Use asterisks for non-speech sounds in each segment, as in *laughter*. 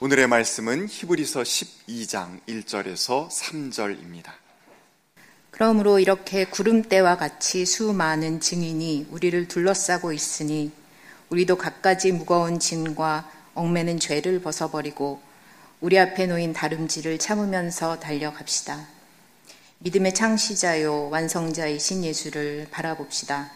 오늘의 말씀은 히브리서 12장 1절에서 3절입니다. 그러므로 이렇게 구름대와 같이 수많은 증인이 우리를 둘러싸고 있으니 우리도 갖가지 무거운 짐과 얽매는 죄를 벗어버리고 우리 앞에 놓인 다름질을 참으면서 달려갑시다. 믿음의 창시자요 완성자이신 예수를 바라봅시다.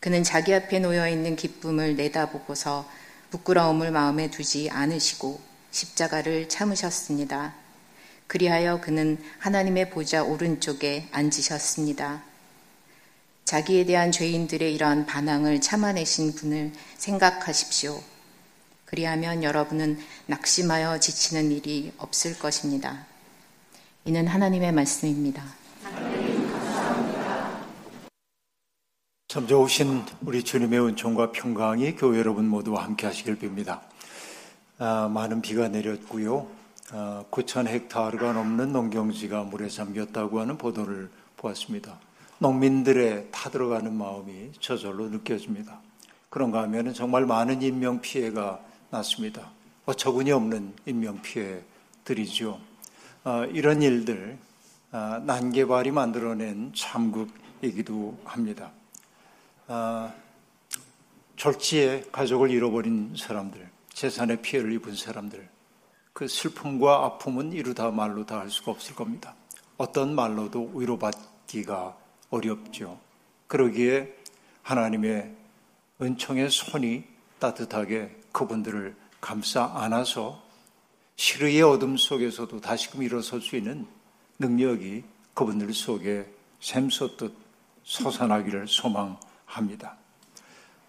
그는 자기 앞에 놓여 있는 기쁨을 내다보고서 부끄러움을 마음에 두지 않으시고 십자가를 참으셨습니다. 그리하여 그는 하나님의 보좌 오른쪽에 앉으셨습니다. 자기에 대한 죄인들의 이러한 반항을 참아내신 분을 생각하십시오. 그리하면 여러분은 낙심하여 지치는 일이 없을 것입니다. 이는 하나님의 말씀입니다. 참 좋으신 우리 주님의 은총과 평강이 교회 여러분 모두와 함께 하시길 빕니다. 아, 많은 비가 내렸고요. 아, 9천 헥타르가 넘는 농경지가 물에 잠겼다고 하는 보도를 보았습니다. 농민들의 타들어가는 마음이 저절로 느껴집니다. 그런가 하면 정말 많은 인명 피해가 났습니다. 어처구니 없는 인명 피해들이죠. 아, 이런 일들 아, 난개발이 만들어낸 참극이기도 합니다. 아, 졸지에 가족을 잃어버린 사람들, 재산의 피해를 입은 사람들, 그 슬픔과 아픔은 이루다 말로 다 할 수가 없을 겁니다. 어떤 말로도 위로받기가 어렵죠. 그러기에 하나님의 은총의 손이 따뜻하게 그분들을 감싸 안아서 시름의 어둠 속에서도 다시금 일어설 수 있는 능력이 그분들 속에 샘솟듯 솟아나기를 소망 합니다.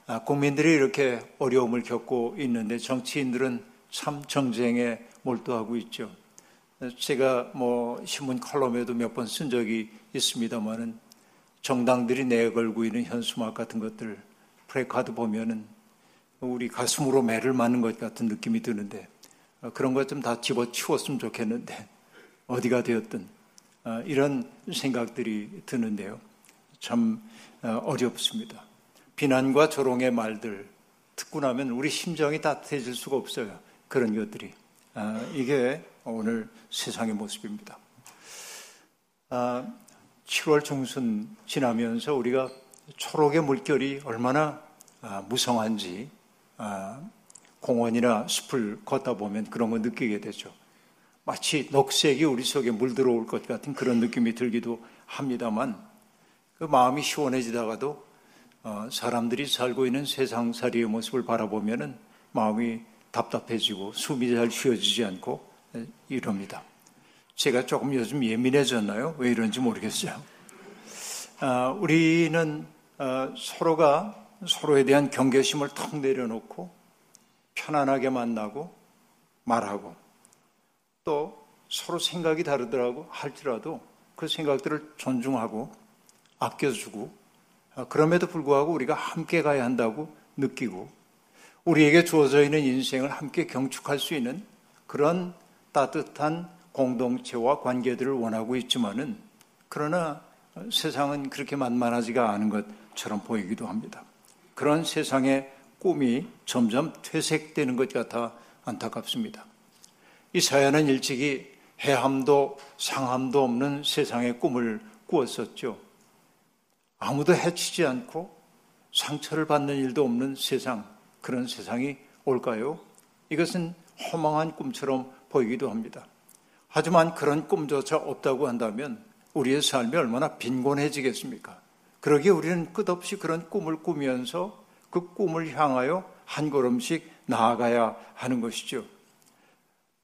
아, 국민들이 이렇게 어려움을 겪고 있는데 정치인들은 참 정쟁에 몰두하고 있죠. 제가 뭐 신문 칼럼에도 몇 번 쓴 적이 있습니다만은 정당들이 내걸고 있는 현수막 같은 것들 플래카드 보면은 우리 가슴으로 매를 맞는 것 같은 느낌이 드는데 어, 그런 것 좀 다 집어치웠으면 좋겠는데 *laughs* 어디가 되었든 어, 이런 생각들이 드는데요. 참 어, 어렵습니다. 비난과 조롱의 말들 듣고 나면 우리 심정이 따뜻해질 수가 없어요. 그런 것들이. 아, 이게 오늘 세상의 모습입니다. 7월 아, 중순 지나면서 우리가 초록의 물결이 얼마나 아, 무성한지 공원이나 숲을 걷다 보면 그런 거 느끼게 되죠. 마치 녹색이 우리 속에 물들어올 것 같은 그런 느낌이 들기도 합니다만 그 마음이 시원해지다가도 어, 사람들이 살고 있는 세상살이의 모습을 바라보면은 마음이 답답해지고 숨이 잘 쉬어지지 않고 이럽니다. 제가 조금 요즘 예민해졌나요? 왜 이런지 모르겠어요. 아, 우리는 어, 서로가 서로에 대한 경계심을 턱 내려놓고 편안하게 만나고 말하고 또 서로 생각이 다르더라고 할지라도 그 생각들을 존중하고 아껴주고 아, 그럼에도 불구하고 우리가 함께 가야 한다고 느끼고 우리에게 주어져 있는 인생을 함께 경축할 수 있는 그런 따뜻한 공동체와 관계들을 원하고 있지만은 그러나 세상은 그렇게 만만하지가 않은 것처럼 보이기도 합니다. 그런 세상의 꿈이 점점 퇴색되는 것 같아 안타깝습니다. 이 사연은 일찍이 해함도 상함도 없는 세상의 꿈을 꾸었었죠. 아무도 해치지 않고 상처를 받는 일도 없는 세상, 그런 세상이 올까요? 이것은 허망한 꿈처럼 보이기도 합니다. 하지만 그런 꿈조차 없다고 한다면 우리의 삶이 얼마나 빈곤해지겠습니까? 그러기에 우리는 끝없이 그런 꿈을 꾸면서 그 꿈을 향하여 한 걸음씩 나아가야 하는 것이죠.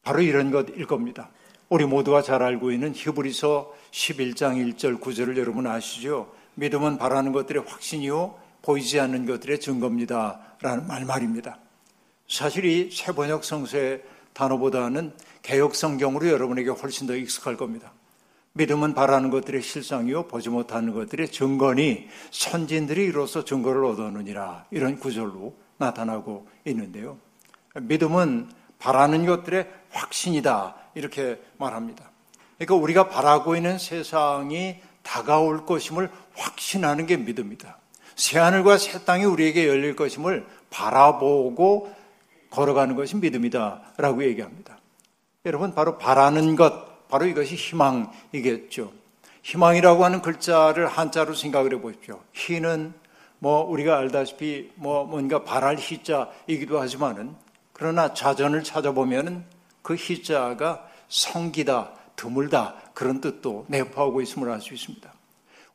바로 이런 것일 겁니다. 우리 모두가 잘 알고 있는 히브리서 11장 1절 9절을 여러분 아시죠? 믿음은 바라는 것들의 확신이요 보이지 않는 것들의 증거입니다. 라는 말 말입니다. 사실 이 세번역 성서의 단어보다는 개혁 성경으로 여러분에게 훨씬 더 익숙할 겁니다. 믿음은 바라는 것들의 실상이요 보지 못하는 것들의 증거니 선진들이 이로써 증거를 얻었느니라 이런 구절로 나타나고 있는데요. 믿음은 바라는 것들의 확신이다 이렇게 말합니다. 그러니까 우리가 바라고 있는 세상이 다가올 것임을 확신하는 게 믿음이다. 새하늘과 새 땅이 우리에게 열릴 것임을 바라보고 걸어가는 것이 믿음이다 라고 얘기합니다. 여러분 바로 바라는 것 바로 이것이 희망이겠죠. 희망이라고 하는 글자를 한자로 생각을 해 보십시오. 희는 뭐 우리가 알다시피 뭐 뭔가 바랄 희자이기도 하지만은 그러나 자전을 찾아보면은 그 희자가 성기다, 드물다 그런 뜻도 내포하고 있음을 알 수 있습니다.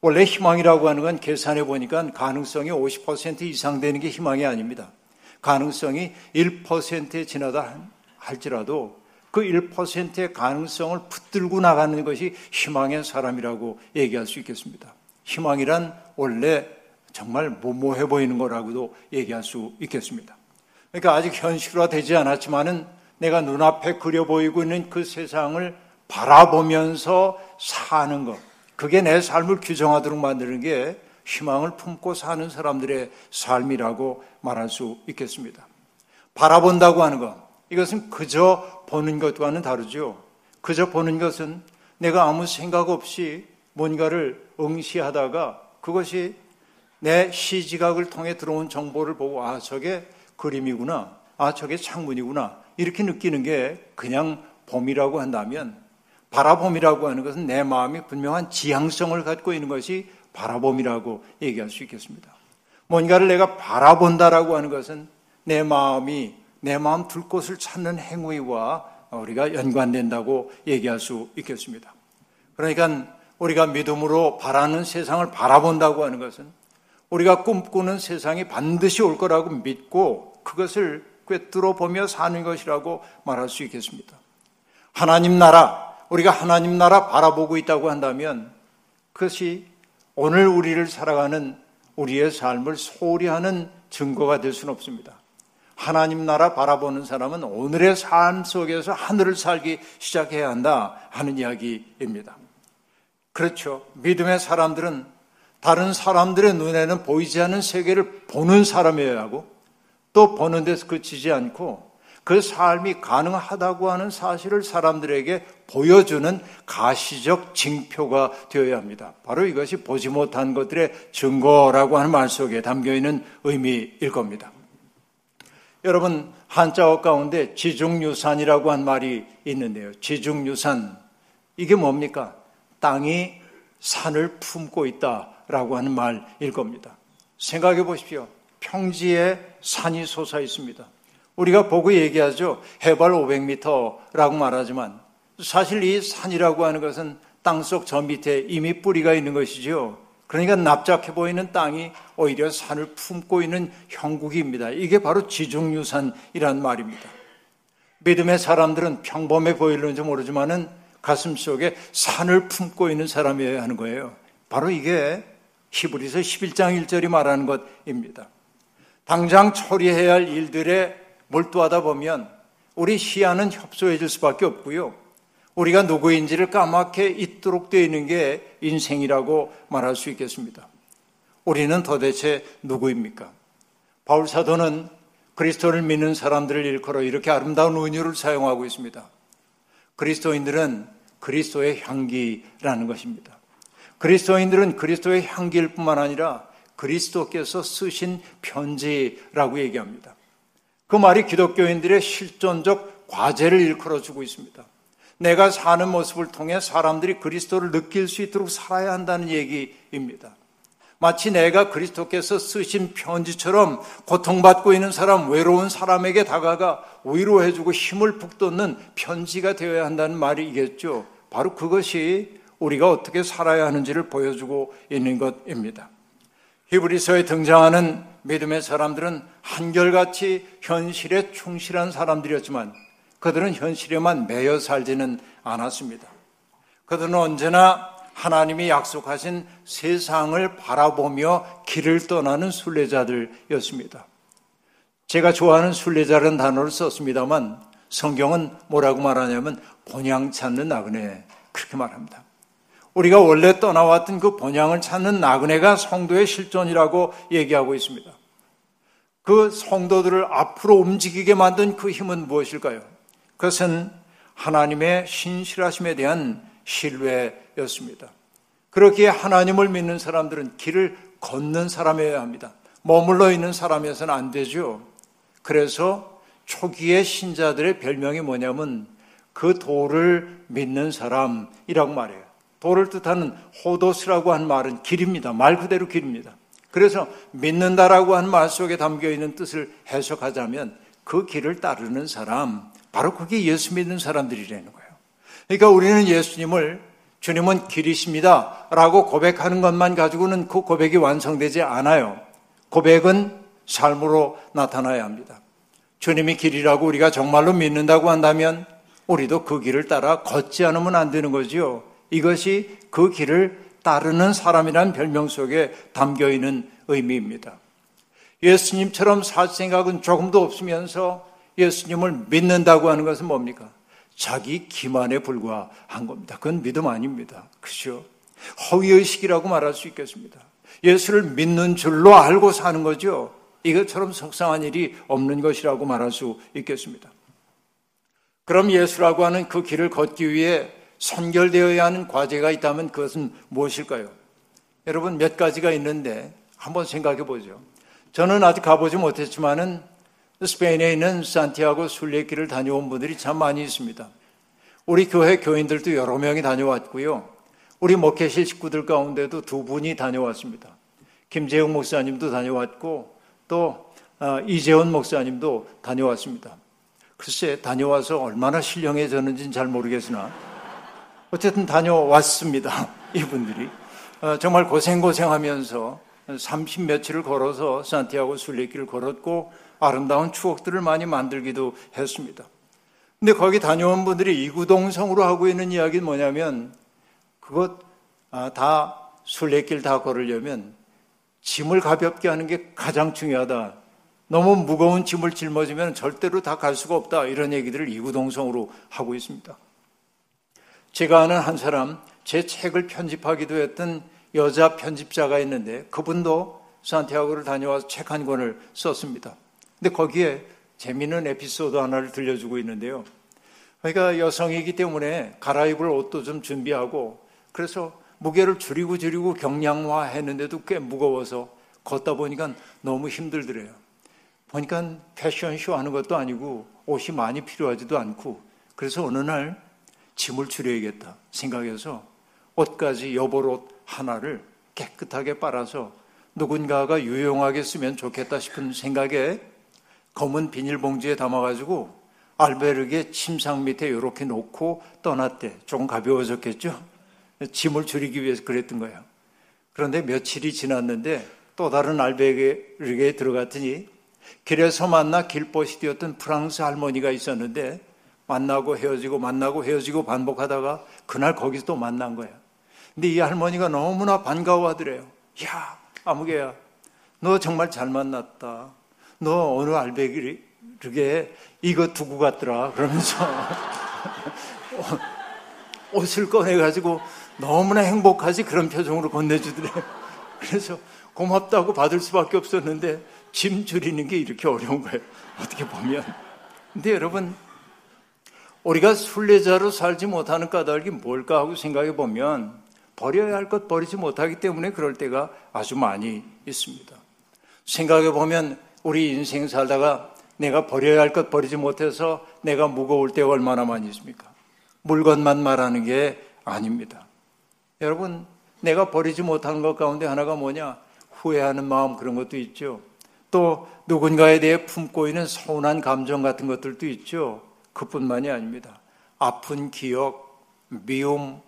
원래 희망이라고 하는 건 계산해 보니까 가능성이 50% 이상 되는 게 희망이 아닙니다. 가능성이 1%에 지나다 할지라도 그 1%의 가능성을 붙들고 나가는 것이 희망의 사람이라고 얘기할 수 있겠습니다. 희망이란 원래 정말 모모해 보이는 거라고도 얘기할 수 있겠습니다. 그러니까 아직 현실화 되지 않았지만은 내가 눈앞에 그려 보이고 있는 그 세상을 바라보면서 사는 것. 그게 내 삶을 규정하도록 만드는 게 희망을 품고 사는 사람들의 삶이라고 말할 수 있겠습니다. 바라본다고 하는 것. 이것은 그저 보는 것과는 다르죠. 그저 보는 것은 내가 아무 생각 없이 뭔가를 응시하다가 그것이 내 시지각을 통해 들어온 정보를 보고 아, 저게 그림이구나. 아, 저게 창문이구나. 이렇게 느끼는 게 그냥 봄이라고 한다면 바라봄이라고 하는 것은 내 마음이 분명한 지향성을 갖고 있는 것이 바라봄이라고 얘기할 수 있겠습니다. 뭔가를 내가 바라본다라고 하는 것은 내 마음이 내 마음 둘 곳을 찾는 행위와 우리가 연관된다고 얘기할 수 있겠습니다. 그러니까 우리가 믿음으로 바라는 세상을 바라본다고 하는 것은 우리가 꿈꾸는 세상이 반드시 올 거라고 믿고 그것을 꿰뚫어 보며 사는 것이라고 말할 수 있겠습니다. 하나님 나라, 우리가 하나님 나라 바라보고 있다고 한다면 그것이 오늘 우리를 살아가는 우리의 삶을 소홀히 하는 증거가 될 수는 없습니다. 하나님 나라 바라보는 사람은 오늘의 삶 속에서 하늘을 살기 시작해야 한다 하는 이야기입니다. 그렇죠. 믿음의 사람들은 다른 사람들의 눈에는 보이지 않는 세계를 보는 사람이어야 하고 또 보는 데서 그치지 않고 그 삶이 가능하다고 하는 사실을 사람들에게 보여주는 가시적 징표가 되어야 합니다. 바로 이것이 보지 못한 것들의 증거라고 하는 말 속에 담겨 있는 의미일 겁니다. 여러분, 한자어 가운데 지중유산이라고 한 말이 있는데요. 지중유산. 이게 뭡니까? 땅이 산을 품고 있다라고 하는 말일 겁니다. 생각해 보십시오. 평지에 산이 솟아 있습니다. 우리가 보고 얘기하죠. 해발 500m라고 말하지만 사실 이 산이라고 하는 것은 땅속 저 밑에 이미 뿌리가 있는 것이죠. 그러니까 납작해 보이는 땅이 오히려 산을 품고 있는 형국입니다. 이게 바로 지중유산이란 말입니다. 믿음의 사람들은 평범해 보이는지 모르지만은 가슴 속에 산을 품고 있는 사람이어야 하는 거예요. 바로 이게 히브리서 11장 1절이 말하는 것입니다. 당장 처리해야 할 일들에 몰두하다 보면 우리 시야는 협소해질 수밖에 없고요. 우리가 누구인지를 까맣게 잊도록 되어 있는 게 인생이라고 말할 수 있겠습니다. 우리는 도대체 누구입니까? 바울 사도는 그리스도를 믿는 사람들을 일컬어 이렇게 아름다운 은유를 사용하고 있습니다. 그리스도인들은 그리스도의 향기라는 것입니다. 그리스도인들은 그리스도의 향기일 뿐만 아니라 그리스도께서 쓰신 편지라고 얘기합니다. 그 말이 기독교인들의 실존적 과제를 일컬어 주고 있습니다. 내가 사는 모습을 통해 사람들이 그리스도를 느낄 수 있도록 살아야 한다는 얘기입니다. 마치 내가 그리스도께서 쓰신 편지처럼 고통받고 있는 사람, 외로운 사람에게 다가가 위로해주고 힘을 북돋는 편지가 되어야 한다는 말이겠죠. 바로 그것이 우리가 어떻게 살아야 하는지를 보여주고 있는 것입니다. 히브리서에 등장하는 믿음의 사람들은 한결같이 현실에 충실한 사람들이었지만 그들은 현실에만 매여 살지는 않았습니다. 그들은 언제나 하나님이 약속하신 세상을 바라보며 길을 떠나는 순례자들이었습니다. 제가 좋아하는 순례자라는 단어를 썼습니다만 성경은 뭐라고 말하냐면 본향 찾는 나그네 그렇게 말합니다. 우리가 원래 떠나왔던 그 본향을 찾는 나그네가 성도의 실존이라고 얘기하고 있습니다. 그 성도들을 앞으로 움직이게 만든 그 힘은 무엇일까요? 그것은 하나님의 신실하심에 대한 신뢰였습니다. 그렇기에 하나님을 믿는 사람들은 길을 걷는 사람이어야 합니다. 머물러 있는 사람이어서는 안 되죠. 그래서 초기의 신자들의 별명이 뭐냐면 그 돌을 믿는 사람이라고 말해요. 돌을 뜻하는 호도스라고 한 말은 길입니다. 말 그대로 길입니다. 그래서 믿는다라고 한 말 속에 담겨 있는 뜻을 해석하자면 그 길을 따르는 사람, 바로 그게 예수 믿는 사람들이라는 거예요. 그러니까 우리는 예수님을 주님은 길이십니다. 라고 고백하는 것만 가지고는 그 고백이 완성되지 않아요. 고백은 삶으로 나타나야 합니다. 주님이 길이라고 우리가 정말로 믿는다고 한다면 우리도 그 길을 따라 걷지 않으면 안 되는 거지요. 이것이 그 길을 따르는 사람이란 별명 속에 담겨 있는 의미입니다. 예수님처럼 살 생각은 조금도 없으면서 예수님을 믿는다고 하는 것은 뭡니까? 자기 기만에 불과한 겁니다. 그건 믿음 아닙니다. 그죠? 허위의식이라고 말할 수 있겠습니다. 예수를 믿는 줄로 알고 사는 거죠. 이것처럼 속상한 일이 없는 것이라고 말할 수 있겠습니다. 그럼 예수라고 하는 그 길을 걷기 위해 선결되어야 하는 과제가 있다면 그것은 무엇일까요? 여러분 몇 가지가 있는데 한번 생각해 보죠. 저는 아직 가보지 못했지만은 스페인에 있는 산티아고 순례길을 다녀온 분들이 참 많이 있습니다. 우리 교회 교인들도 여러 명이 다녀왔고요. 우리 목회실 식구들 가운데도 두 분이 다녀왔습니다. 김재웅 목사님도 다녀왔고 또 아, 이재원 목사님도 다녀왔습니다. 글쎄 다녀와서 얼마나 신령해졌는지는 잘 모르겠으나 어쨌든 다녀왔습니다. *laughs* 이분들이 어, 정말 고생고생하면서 30 며칠을 걸어서 산티아고 순례길을 걸었고 아름다운 추억들을 많이 만들기도 했습니다. 근데 거기 다녀온 분들이 이구동성으로 하고 있는 이야기는 뭐냐면 그것 아, 다 순례길 다 걸으려면 짐을 가볍게 하는 게 가장 중요하다. 너무 무거운 짐을 짊어지면 절대로 다 갈 수가 없다. 이런 얘기들을 이구동성으로 하고 있습니다. 제가 아는 한 사람, 제 책을 편집하기도 했던 여자 편집자가 있는데 그분도 산티아고를 다녀와서 책 한 권을 썼습니다. 근데 거기에 재미있는 에피소드 하나를 들려주고 있는데요. 그러니까 여성이기 때문에 갈아입을 옷도 좀 준비하고 그래서 무게를 줄이고 줄이고 경량화 했는데도 꽤 무거워서 걷다 보니까 너무 힘들더래요. 보니까 패션쇼 하는 것도 아니고 옷이 많이 필요하지도 않고 그래서 어느 날 짐을 줄여야겠다 생각해서 옷까지 여벌옷 하나를 깨끗하게 빨아서 누군가가 유용하게 쓰면 좋겠다 싶은 생각에 검은 비닐봉지에 담아가지고 알베르게 침상 밑에 이렇게 놓고 떠났대. 조금 가벼워졌겠죠? 짐을 줄이기 위해서 그랬던 거예요. 그런데 며칠이 지났는데 또 다른 알베르게에 들어갔더니 길에서 만나 길벗이 되었던 프랑스 할머니가 있었는데 만나고 헤어지고 만나고 헤어지고 반복하다가 그날 거기서 또 만난 거예요. 근데 이 할머니가 너무나 반가워하더래요. 야, 아무개야, 너 정말 잘 만났다. 너 어느 알베르게 이거 두고 갔더라. 그러면서 *laughs* 옷을 꺼내가지고 너무나 행복하지 그런 표정으로 건네주더래요. 그래서 고맙다고 받을 수밖에 없었는데 짐 줄이는 게 이렇게 어려운 거예요. 어떻게 보면. 근데 여러분, 우리가 순례자로 살지 못하는 까닭이 뭘까 하고 생각해 보면 버려야 할 것 버리지 못하기 때문에 그럴 때가 아주 많이 있습니다. 생각해 보면 우리 인생 살다가 내가 버려야 할 것 버리지 못해서 내가 무거울 때가 얼마나 많이 있습니까? 물건만 말하는 게 아닙니다. 여러분, 내가 버리지 못하는 것 가운데 하나가 뭐냐? 후회하는 마음 그런 것도 있죠. 또 누군가에 대해 품고 있는 서운한 감정 같은 것들도 있죠. 그뿐만이 아닙니다. 아픈 기억, 미움,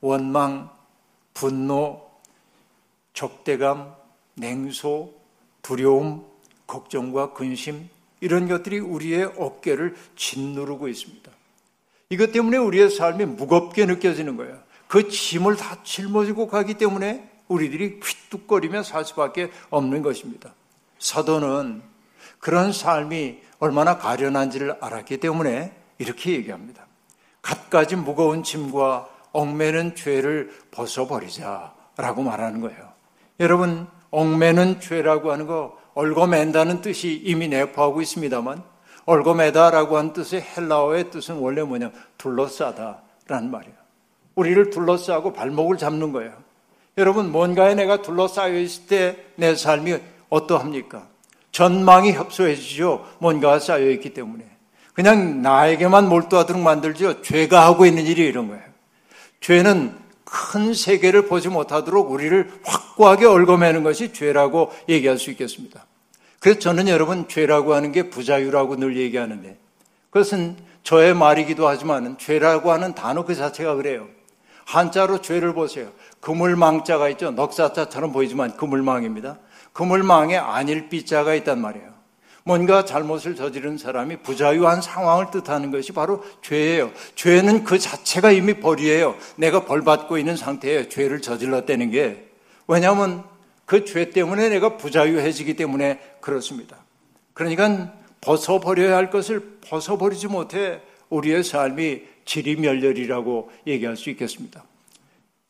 원망, 분노, 적대감, 냉소, 두려움, 걱정과 근심, 이런 것들이 우리의 어깨를 짓누르고 있습니다. 이것 때문에 우리의 삶이 무겁게 느껴지는 거예요. 그 짐을 다 짊어지고 가기 때문에 우리들이 휘뚝거리며 살 수밖에 없는 것입니다. 사도는 그런 삶이 얼마나 가련한지를 알았기 때문에 이렇게 얘기합니다. 갖가지 무거운 짐과 얽매는 죄를 벗어버리자라고 말하는 거예요. 여러분, 얽매는 죄라고 하는 거 얽어맨다는 뜻이 이미 내포하고 있습니다만 얽어매다라고 하는 뜻의 헬라어의 뜻은 원래 뭐냐 둘러싸다라는 말이에요. 우리를 둘러싸고 발목을 잡는 거예요. 여러분 뭔가에 내가 둘러싸여 있을 때 내 삶이 어떠합니까? 전망이 협소해지죠. 뭔가가 쌓여있기 때문에. 그냥 나에게만 몰두하도록 만들죠. 죄가 하고 있는 일이 이런 거예요. 죄는 큰 세계를 보지 못하도록 우리를 확고하게 얽어매는 것이 죄라고 얘기할 수 있겠습니다. 그래서 저는 여러분 죄라고 하는 게 부자유라고 늘 얘기하는데 그것은 저의 말이기도 하지만 죄라고 하는 단어 그 자체가 그래요. 한자로 죄를 보세요. 그물망자가 있죠. 넉사자처럼 보이지만 그물망입니다. 그물망에 아닐 삐자가 있단 말이에요. 뭔가 잘못을 저지른 사람이 부자유한 상황을 뜻하는 것이 바로 죄예요. 죄는 그 자체가 이미 벌이에요. 내가 벌 받고 있는 상태에 죄를 저질렀다는 게 왜냐하면 그 죄 때문에 내가 부자유해지기 때문에 그렇습니다. 그러니까 벗어버려야 할 것을 벗어버리지 못해 우리의 삶이 지리멸렬이라고 얘기할 수 있겠습니다.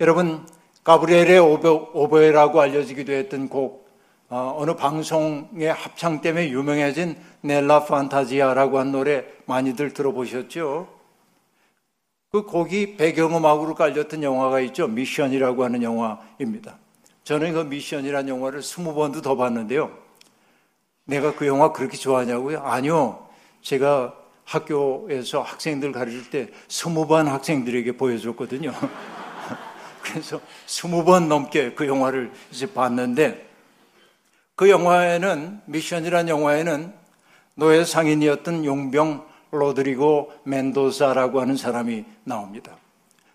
여러분, 가브리엘의 오보, 에라고 알려지기도 했던 곡 어, 느 방송의 합창 때문에 유명해진 넬라 판타지아라고 한 노래 많이들 들어보셨죠? 그 곡이 배경음악으로 깔렸던 영화가 있죠. 미션이라고 하는 영화입니다. 저는 그 미션이라는 영화를 스무 번도 더 봤는데요. 내가 그 영화 그렇게 좋아하냐고요? 아니요. 제가 학교에서 학생들 가르칠 때 스무 번 학생들에게 보여줬거든요. *laughs* 그래서 스무 번 넘게 그 영화를 이제 봤는데 그 영화에는 미션이라는 영화에는 노예 상인이었던 용병 로드리고 멘도사라고 하는 사람이 나옵니다.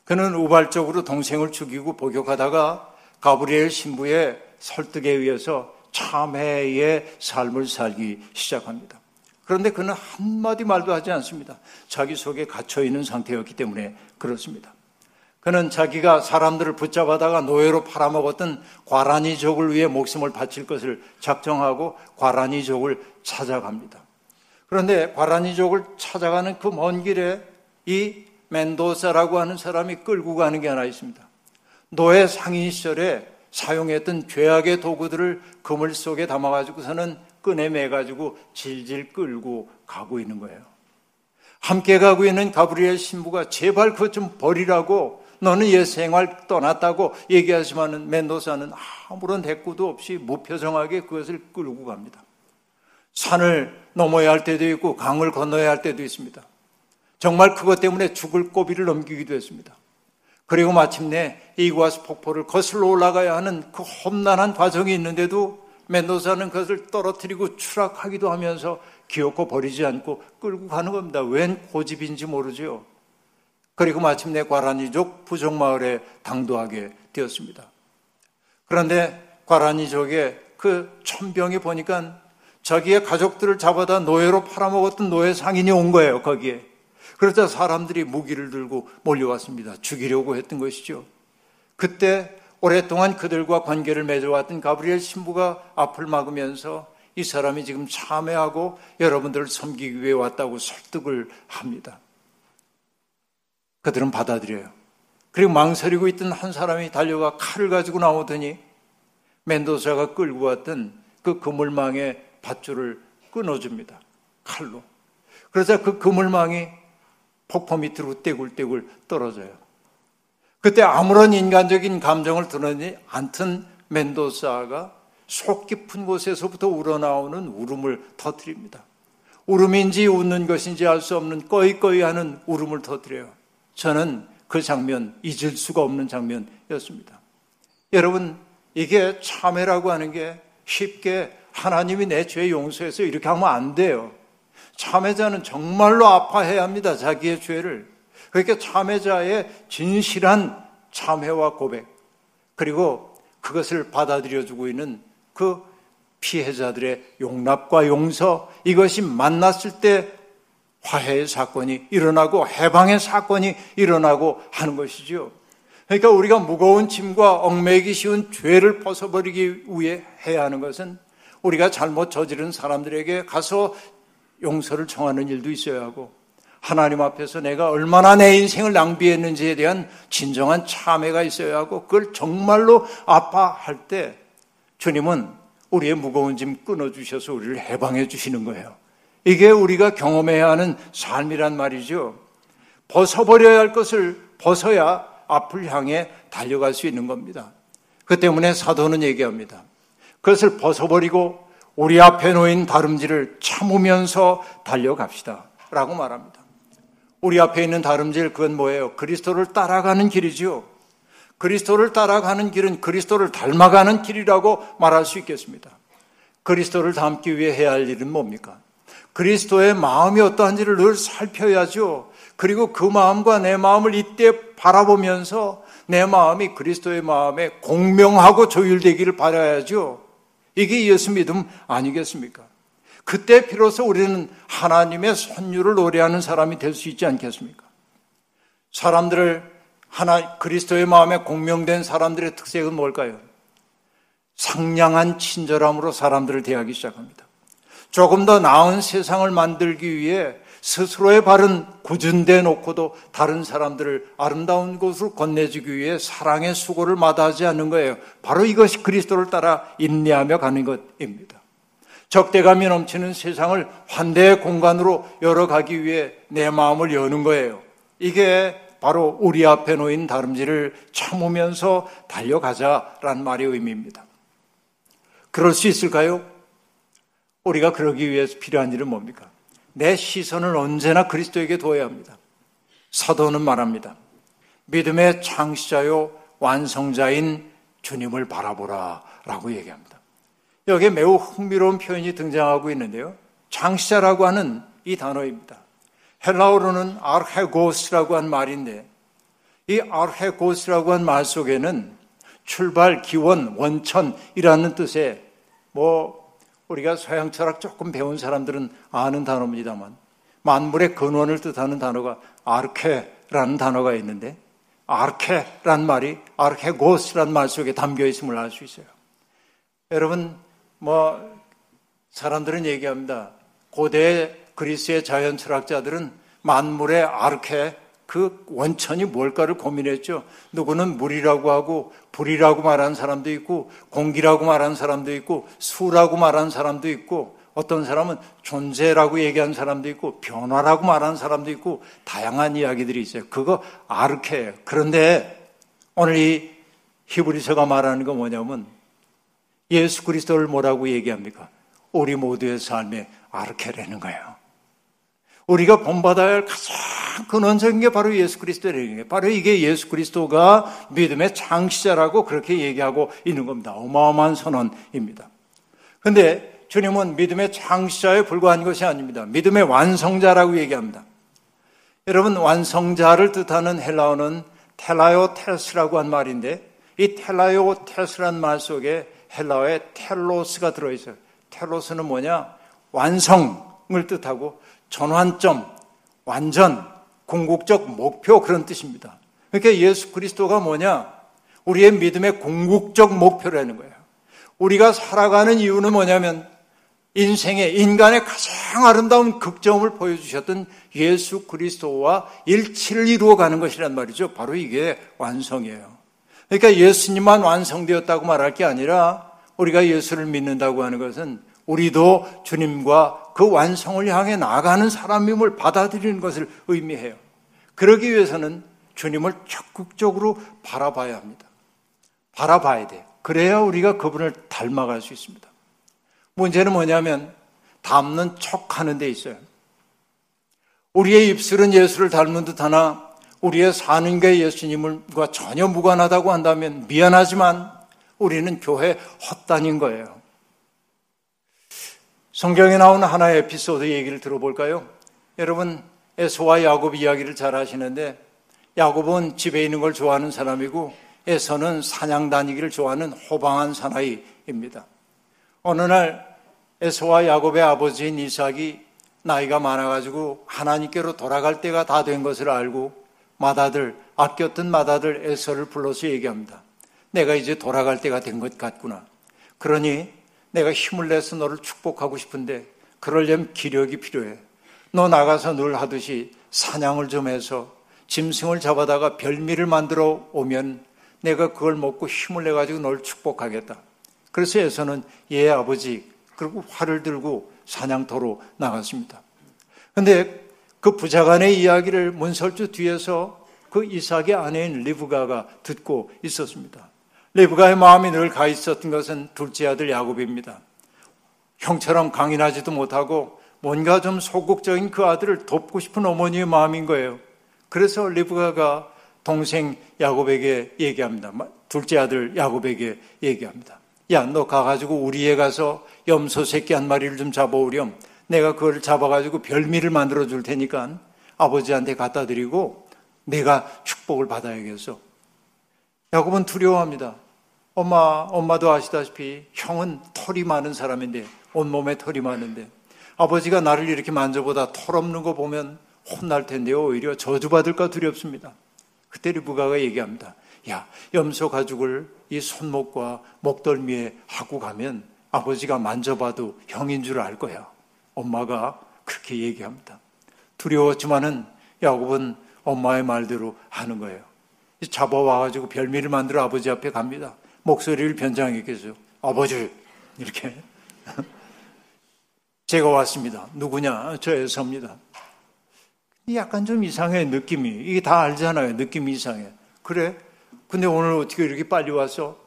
그는 우발적으로 동생을 죽이고 복역하다가 가브리엘 신부의 설득에 의해서 참회의 삶을 살기 시작합니다. 그런데 그는 한마디 말도 하지 않습니다. 자기 속에 갇혀 있는 상태였기 때문에 그렇습니다. 그는 자기가 사람들을 붙잡아다가 노예로 팔아먹었던 과라니족을 위해 목숨을 바칠 것을 작정하고 과라니족을 찾아갑니다. 그런데 과라니족을 찾아가는 그 먼 길에 이 멘도사라고 하는 사람이 끌고 가는 게 하나 있습니다. 노예 상인 시절에 사용했던 죄악의 도구들을 그물 속에 담아가지고서는 끈에 매가지고 질질 끌고 가고 있는 거예요. 함께 가고 있는 가브리엘 신부가 제발 그것 좀 버리라고 너는 옛 생활 떠났다고 얘기하지만은 멘도사는 아무런 대꾸도 없이 무표정하게 그것을 끌고 갑니다. 산을 넘어야 할 때도 있고 강을 건너야 할 때도 있습니다. 정말 그것 때문에 죽을 고비를 넘기기도 했습니다. 그리고 마침내 이구아스 폭포를 거슬러 올라가야 하는 그 험난한 과정이 있는데도 멘도사는 그것을 떨어뜨리고 추락하기도 하면서 기어코 버리지 않고 끌고 가는 겁니다. 웬 고집인지 모르죠. 그리고 마침내 과란이족 부족마을에 당도하게 되었습니다. 그런데 과란이족의 그 천병이 보니까 자기의 가족들을 잡아다 노예로 팔아먹었던 노예 상인이 온 거예요, 거기에. 그러자 사람들이 무기를 들고 몰려왔습니다. 죽이려고 했던 것이죠. 그때 오랫동안 그들과 관계를 맺어왔던 가브리엘 신부가 앞을 막으면서 이 사람이 지금 참회하고 여러분들을 섬기기 위해 왔다고 설득을 합니다. 그들은 받아들여요. 그리고 망설이고 있던 한 사람이 달려가 칼을 가지고 나오더니 멘도사가 끌고 왔던 그 그물망의 밧줄을 끊어줍니다. 칼로. 그러자 그 그물망이 폭포 밑으로 떼굴떼굴 떨어져요. 그때 아무런 인간적인 감정을 드러내지 않던 멘도사가 속 깊은 곳에서부터 우러나오는 울음을 터뜨립니다. 울음인지 웃는 것인지 알 수 없는 꺼이꺼이 하는 울음을 터뜨려요. 저는 그 장면 잊을 수가 없는 장면이었습니다. 여러분, 이게 참회라고 하는 게 쉽게 하나님이 내 죄 용서해서 이렇게 하면 안 돼요. 참회자는 정말로 아파해야 합니다. 자기의 죄를. 그러니까 참회자의 진실한 참회와 고백, 그리고 그것을 받아들여주고 있는 그 피해자들의 용납과 용서, 이것이 만났을 때 화해의 사건이 일어나고 해방의 사건이 일어나고 하는 것이죠. 그러니까 우리가 무거운 짐과 얽매기 쉬운 죄를 벗어버리기 위해 해야 하는 것은 우리가 잘못 저지른 사람들에게 가서 용서를 청하는 일도 있어야 하고 하나님 앞에서 내가 얼마나 내 인생을 낭비했는지에 대한 진정한 참회가 있어야 하고 그걸 정말로 아파할 때 주님은 우리의 무거운 짐 끊어주셔서 우리를 해방해 주시는 거예요. 이게 우리가 경험해야 하는 삶이란 말이죠. 벗어버려야 할 것을 벗어야 앞을 향해 달려갈 수 있는 겁니다. 그 때문에 사도는 얘기합니다. 그것을 벗어버리고 우리 앞에 놓인 다름질을 참으면서 달려갑시다. 라고 말합니다. 우리 앞에 있는 다름질 그건 뭐예요? 그리스도를 따라가는 길이지요. 그리스도를 따라가는 길은 그리스도를 닮아가는 길이라고 말할 수 있겠습니다. 그리스도를 닮기 위해 해야 할 일은 뭡니까? 그리스도의 마음이 어떠한지를 늘 살펴야죠. 그리고 그 마음과 내 마음을 이때 바라보면서 내 마음이 그리스도의 마음에 공명하고 조율되기를 바라야죠. 이게 예수 믿음 아니겠습니까? 그때 비로소 우리는 하나님의 선율을 노래하는 사람이 될 수 있지 않겠습니까? 사람들을 하나 그리스도의 마음에 공명된 사람들의 특색은 뭘까요? 상냥한 친절함으로 사람들을 대하기 시작합니다. 조금 더 나은 세상을 만들기 위해 스스로의 발은 구준대 놓고도 다른 사람들을 아름다운 곳으로 건네주기 위해 사랑의 수고를 마다하지 않는 거예요. 바로 이것이 그리스도를 따라 인내하며 가는 것입니다. 적대감이 넘치는 세상을 환대의 공간으로 열어가기 위해 내 마음을 여는 거예요. 이게 바로 우리 앞에 놓인 다름질을 참으면서 달려가자라는 말의 의미입니다. 그럴 수 있을까요? 우리가 그러기 위해서 필요한 일은 뭡니까? 내 시선을 언제나 그리스도에게 둬야 합니다. 사도는 말합니다. 믿음의 창시자요 완성자인 주님을 바라보라 라고 얘기합니다. 여기에 매우 흥미로운 표현이 등장하고 있는데요. 창시자라고 하는 이 단어입니다. 헬라어로는 아르헤고스라고 한 말인데 이 아르헤고스라고 한 말 속에는 출발, 기원, 원천이라는 뜻의 뭐 우리가 서양 철학 조금 배운 사람들은 아는 단어입니다만 만물의 근원을 뜻하는 단어가 아르케라는 단어가 있는데 아르케란 말이 아르케고스란 말 속에 담겨 있음을 알 수 있어요. 여러분 뭐 사람들은 얘기합니다. 고대 그리스의 자연 철학자들은 만물의 아르케 그 원천이 뭘까를 고민했죠. 누구는 물이라고 하고 불이라고 말하는 사람도 있고 공기라고 말하는 사람도 있고 수라고 말하는 사람도 있고 어떤 사람은 존재라고 얘기하는 사람도 있고 변화라고 말하는 사람도 있고 다양한 이야기들이 있어요. 그거 아르케예요. 그런데 오늘 이 히브리서가 말하는 건 뭐냐면 예수 그리스도를 뭐라고 얘기합니까? 우리 모두의 삶의 아르케라는 거예요. 우리가 본받아야 할 가장 근원적인 게 바로 예수 그리스도라는 게 바로 이게 예수 그리스도가 믿음의 창시자라고 그렇게 얘기하고 있는 겁니다. 어마어마한 선언입니다. 근데 주님은 믿음의 창시자에 불과한 것이 아닙니다. 믿음의 완성자라고 얘기합니다. 여러분 완성자를 뜻하는 헬라어는 텔라요 테스라고 한 말인데 이 텔라요 테스란 말 속에 헬라어에 텔로스가 들어있어요. 텔로스는 뭐냐? 완성을 뜻하고 전환점, 완전, 궁극적 목표 그런 뜻입니다. 그러니까 예수 그리스도가 뭐냐? 우리의 믿음의 궁극적 목표라는 거예요. 우리가 살아가는 이유는 뭐냐면 인생의 인간의 가장 아름다운 극점을 보여주셨던 예수 그리스도와 일치를 이루어 가는 것이란 말이죠. 바로 이게 완성이에요. 그러니까 예수님만 완성되었다고 말할 게 아니라 우리가 예수를 믿는다고 하는 것은 우리도 주님과 그 완성을 향해 나가는 사람임을 받아들이는 것을 의미해요. 그러기 위해서는 주님을 적극적으로 바라봐야 합니다. 바라봐야 돼요. 그래야 우리가 그분을 닮아갈 수 있습니다. 문제는 뭐냐면 닮는 척 하는 데 있어요. 우리의 입술은 예수를 닮은 듯 하나 우리의 사는 게 예수님과 전혀 무관하다고 한다면 미안하지만 우리는 교회 헛다닌 거예요. 성경에 나오는 하나의 에피소드 얘기를 들어볼까요? 여러분, 에서와 야곱 이야기를 잘 아시는데, 야곱은 집에 있는 걸 좋아하는 사람이고, 에서는 사냥 다니기를 좋아하는 호방한 사나이입니다. 어느 날 에서와 야곱의 아버지인 이삭이 나이가 많아가지고 하나님께로 돌아갈 때가 다 된 것을 알고 맏아들, 아꼈던 맏아들 에서를 불러서 얘기합니다. 내가 이제 돌아갈 때가 된 것 같구나. 그러니 내가 힘을 내서 너를 축복하고 싶은데 그러려면 기력이 필요해. 너 나가서 늘 하듯이 사냥을 좀 해서 짐승을 잡아다가 별미를 만들어 오면 내가 그걸 먹고 힘을 내가지고 널 축복하겠다. 그래서 에서는 예 아버지 그리고 활을 들고 사냥터로 나갔습니다. 근데 그 부자간의 이야기를 문설주 뒤에서 그 이삭의 아내인 리브가가 듣고 있었습니다. 리브가의 마음이 늘 가 있었던 것은 둘째 아들 야곱입니다. 형처럼 강인하지도 못하고 뭔가 좀 소극적인 그 아들을 돕고 싶은 어머니의 마음인 거예요. 그래서 리브가가 동생 야곱에게 얘기합니다. 둘째 아들 야곱에게 얘기합니다. 야, 너 가가지고 우리에 가서 염소 새끼 한 마리를 좀 잡아오렴. 내가 그걸 잡아가지고 별미를 만들어 줄 테니까 아버지한테 갖다 드리고 내가 축복을 받아야겠어. 야곱은 두려워합니다. 엄마, 엄마도 아시다시피 형은 털이 많은 사람인데, 온몸에 털이 많은데, 아버지가 나를 이렇게 만져보다 털 없는 거 보면 혼날 텐데요. 오히려 저주받을까 두렵습니다. 그때 리브가가 얘기합니다. 야, 염소 가죽을 이 손목과 목덜미에 하고 가면 아버지가 만져봐도 형인 줄 알 거야. 엄마가 그렇게 얘기합니다. 두려웠지만은 야곱은 엄마의 말대로 하는 거예요. 잡아와가지고 별미를 만들어 아버지 앞에 갑니다. 목소리를 변장했겠죠. 아버지, 이렇게. 제가 왔습니다. 누구냐? 저 에서입니다. 약간 좀 이상해, 느낌이. 이게 다 알잖아요. 느낌이 이상해. 그래? 근데 오늘 어떻게 이렇게 빨리 왔어?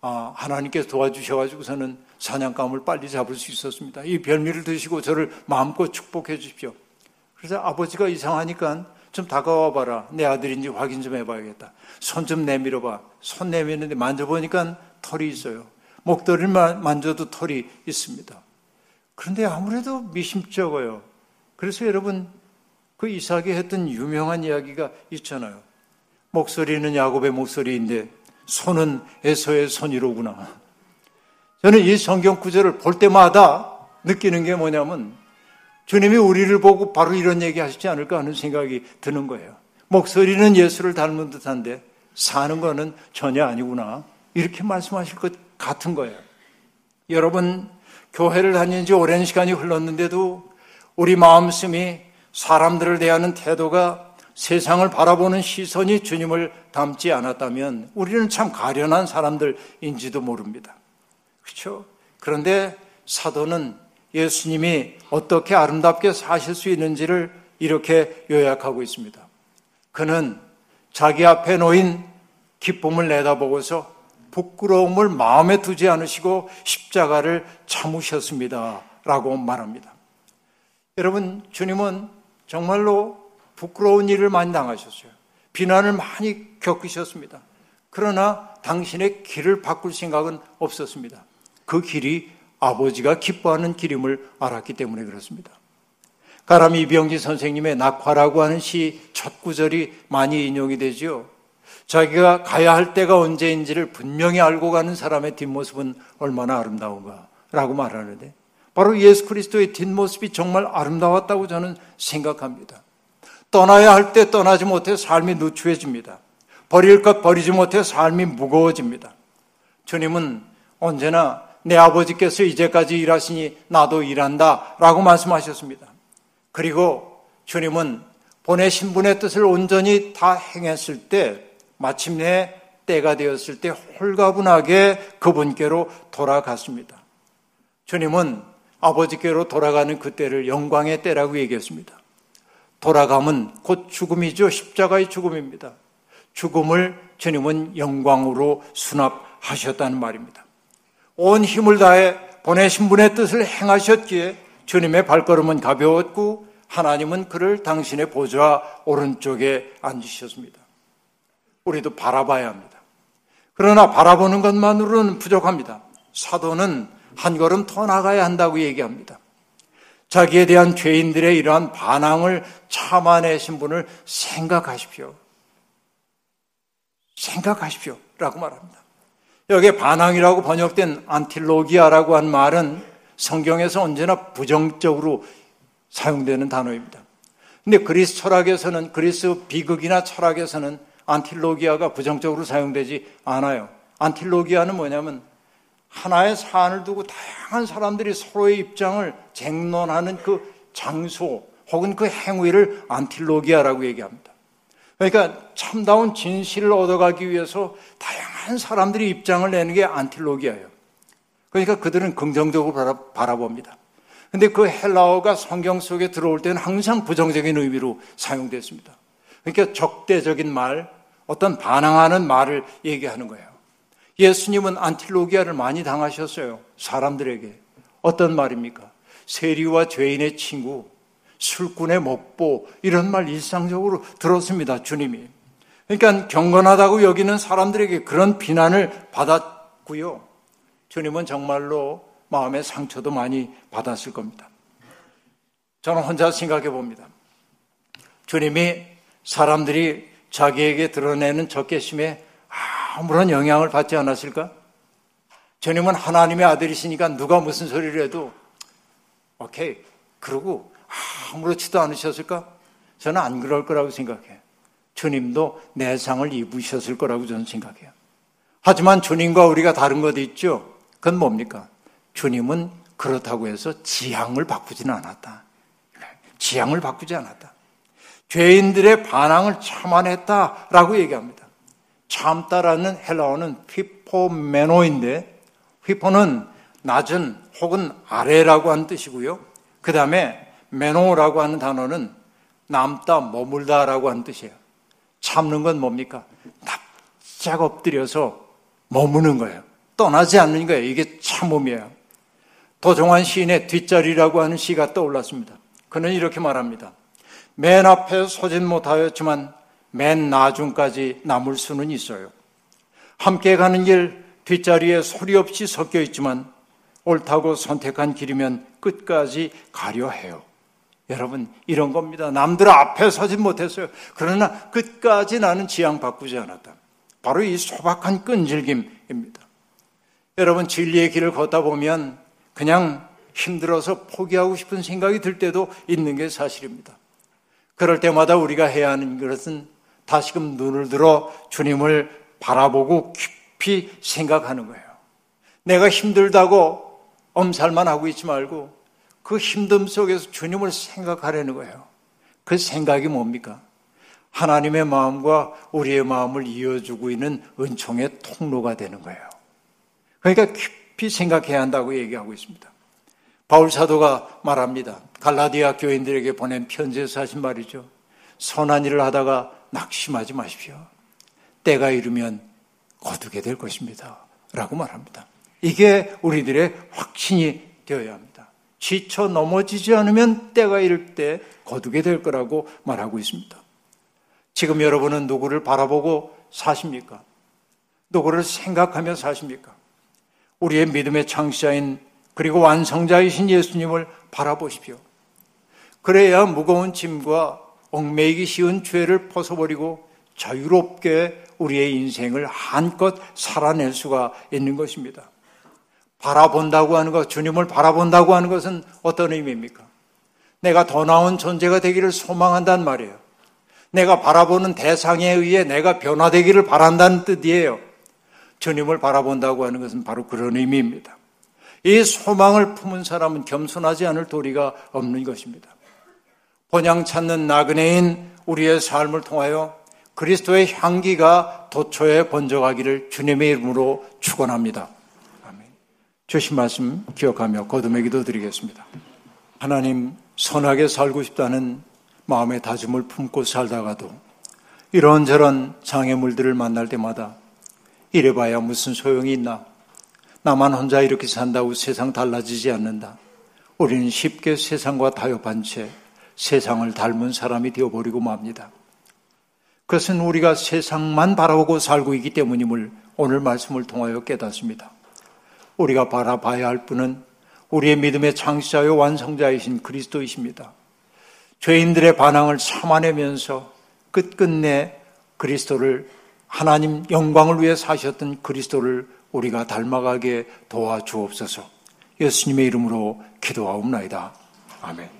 아, 하나님께서 도와주셔가지고서는 사냥감을 빨리 잡을 수 있었습니다. 이 별미를 드시고 저를 마음껏 축복해 주십시오. 그래서 아버지가 이상하니까 좀 다가와 봐라. 내 아들인지 확인 좀 해봐야겠다. 손 좀 내밀어 봐. 손 내미는데 만져보니까 털이 있어요. 목도리를 만져도 털이 있습니다. 그런데 아무래도 미심쩍어요. 그래서 여러분 그 이삭이 했던 유명한 이야기가 있잖아요. 목소리는 야곱의 목소리인데 손은 에서의 손이로구나. 저는 이 성경 구절을 볼 때마다 느끼는 게 뭐냐면 주님이 우리를 보고 바로 이런 얘기 하시지 않을까 하는 생각이 드는 거예요. 목소리는 예수를 닮은 듯한데 사는 거는 전혀 아니구나. 이렇게 말씀하실 것 같은 거예요. 여러분, 교회를 다닌 지 오랜 시간이 흘렀는데도 우리 마음씀이 사람들을 대하는 태도가 세상을 바라보는 시선이 주님을 닮지 않았다면 우리는 참 가련한 사람들인지도 모릅니다. 그렇죠? 그런데 사도는 예수님이 어떻게 아름답게 사실 수 있는지를 이렇게 요약하고 있습니다. 그는 자기 앞에 놓인 기쁨을 내다보고서 부끄러움을 마음에 두지 않으시고 십자가를 참으셨습니다. 라고 말합니다. 여러분, 주님은 정말로 부끄러운 일을 많이 당하셨어요. 비난을 많이 겪으셨습니다. 그러나 당신의 길을 바꿀 생각은 없었습니다. 그 길이 아버지가 기뻐하는 길임을 알았기 때문에 그렇습니다. 가람이 이병지 선생님의 낙화라고 하는 시 첫 구절이 많이 인용이 되지요. 자기가 가야 할 때가 언제인지를 분명히 알고 가는 사람의 뒷모습은 얼마나 아름다운가 라고 말하는데 바로 예수 그리스도의 뒷모습이 정말 아름다웠다고 저는 생각합니다. 떠나야 할 때 떠나지 못해 삶이 누추해집니다. 버릴 것 버리지 못해 삶이 무거워집니다. 주님은 언제나 내 아버지께서 이제까지 일하시니 나도 일한다 라고 말씀하셨습니다. 그리고 주님은 보내신 분의 뜻을 온전히 다 행했을 때 마침내 때가 되었을 때 홀가분하게 그분께로 돌아갔습니다. 주님은 아버지께로 돌아가는 그때를 영광의 때라고 얘기했습니다. 돌아감은 곧 죽음이죠. 십자가의 죽음입니다. 죽음을 주님은 영광으로 수납하셨다는 말입니다. 온 힘을 다해 보내신 분의 뜻을 행하셨기에 주님의 발걸음은 가벼웠고 하나님은 그를 당신의 보좌 오른쪽에 앉으셨습니다. 우리도 바라봐야 합니다. 그러나 바라보는 것만으로는 부족합니다. 사도는 한 걸음 더 나가야 한다고 얘기합니다. 자기에 대한 죄인들의 이러한 반항을 참아내신 분을 생각하십시오. 생각하십시오. 라고 말합니다. 여기에 반항이라고 번역된 안틸로기아라고 한 말은 성경에서 언제나 부정적으로 사용되는 단어입니다. 근데 그리스 철학에서는, 그리스 비극이나 철학에서는 안틸로기아가 부정적으로 사용되지 않아요. 안틸로기아는 뭐냐면 하나의 사안을 두고 다양한 사람들이 서로의 입장을 쟁론하는 그 장소 혹은 그 행위를 안틸로기아라고 얘기합니다. 그러니까 참다운 진실을 얻어가기 위해서 다양한 사람들이 입장을 내는 게 안틸로기아예요. 그러니까 그들은 긍정적으로 바라봅니다. 근데 그 헬라어가 성경 속에 들어올 때는 항상 부정적인 의미로 사용됐습니다. 그러니까 적대적인 말, 어떤 반항하는 말을 얘기하는 거예요. 예수님은 안틸로기아를 많이 당하셨어요. 사람들에게. 어떤 말입니까? 세리와 죄인의 친구, 술꾼의 목보, 이런 말 일상적으로 들었습니다, 주님이. 그러니까 경건하다고 여기는 사람들에게 그런 비난을 받았고요. 주님은 정말로 마음의 상처도 많이 받았을 겁니다. 저는 혼자 생각해 봅니다. 주님이 사람들이 자기에게 드러내는 적개심에 아무런 영향을 받지 않았을까? 주님은 하나님의 아들이시니까 누가 무슨 소리를 해도 오케이 그러고 아무렇지도 않으셨을까? 저는 안 그럴 거라고 생각해요. 주님도 내상을 입으셨을 거라고 저는 생각해요. 하지만 주님과 우리가 다른 것도 있죠. 그건 뭡니까? 주님은 그렇다고 해서 지향을 바꾸지는 않았다. 지향을 바꾸지 않았다. 죄인들의 반항을 참아냈다라고 얘기합니다. 참다라는 헬라어는 휘포메노인데 휘포는 낮은 혹은 아래라고 하는 뜻이고요. 그 다음에 메노라고 하는 단어는 남다, 머물다라고 하는 뜻이에요. 참는 건 뭡니까? 납작 엎드려서 머무는 거예요. 떠나지 않는 거예요. 이게 참음이에요. 도종환 시인의 뒷자리라고 하는 시가 떠올랐습니다. 그는 이렇게 말합니다. 맨 앞에 서진 못하였지만 맨 나중까지 남을 수는 있어요. 함께 가는 길 뒷자리에 소리 없이 섞여 있지만 옳다고 선택한 길이면 끝까지 가려 해요. 여러분, 이런 겁니다. 남들 앞에 서진 못했어요. 그러나 끝까지 나는 지향 바꾸지 않았다. 바로 이 소박한 끈질김입니다. 여러분, 진리의 길을 걷다 보면 그냥 힘들어서 포기하고 싶은 생각이 들 때도 있는 게 사실입니다. 그럴 때마다 우리가 해야 하는 것은 다시금 눈을 들어 주님을 바라보고 깊이 생각하는 거예요. 내가 힘들다고 엄살만 하고 있지 말고 그 힘듦 속에서 주님을 생각하려는 거예요. 그 생각이 뭡니까? 하나님의 마음과 우리의 마음을 이어주고 있는 은총의 통로가 되는 거예요. 그러니까 깊이 생각해야 한다고 얘기하고 있습니다. 바울 사도가 말합니다. 갈라디아 교인들에게 보낸 편지에서 하신 말이죠. 선한 일을 하다가 낙심하지 마십시오. 때가 이르면 거두게 될 것입니다. 라고 말합니다. 이게 우리들의 확신이 되어야 합니다. 지쳐 넘어지지 않으면 때가 이를 때 거두게 될 거라고 말하고 있습니다. 지금 여러분은 누구를 바라보고 사십니까? 누구를 생각하며 사십니까? 우리의 믿음의 창시자인 그리고 완성자이신 예수님을 바라보십시오. 그래야 무거운 짐과 얽매이기 쉬운 죄를 벗어버리고 자유롭게 우리의 인생을 한껏 살아낼 수가 있는 것입니다. 바라본다고 하는 것, 주님을 바라본다고 하는 것은 어떤 의미입니까? 내가 더 나은 존재가 되기를 소망한다는 말이에요. 내가 바라보는 대상에 의해 내가 변화되기를 바란다는 뜻이에요. 주님을 바라본다고 하는 것은 바로 그런 의미입니다. 이 소망을 품은 사람은 겸손하지 않을 도리가 없는 것입니다. 본향 찾는 나그네인 우리의 삶을 통하여 그리스도의 향기가 도처에 번져가기를 주님의 이름으로 축원합니다. 주신 말씀 기억하며 거듭의 기도 드리겠습니다. 하나님, 선하게 살고 싶다는 마음의 다짐을 품고 살다가도 이런저런 장애물들을 만날 때마다 이래봐야 무슨 소용이 있나? 나만 혼자 이렇게 산다고 세상 달라지지 않는다. 우리는 쉽게 세상과 타협한 채 세상을 닮은 사람이 되어버리고 맙니다. 그것은 우리가 세상만 바라보고 살고 있기 때문임을 오늘 말씀을 통하여 깨닫습니다. 우리가 바라봐야 할 분은 우리의 믿음의 창시자요 완성자이신 그리스도이십니다. 죄인들의 반항을 참아내면서 끝끝내 그리스도를 하나님 영광을 위해 사셨던 그리스도를 우리가 닮아가게 도와주옵소서. 예수님의 이름으로 기도하옵나이다. 아멘.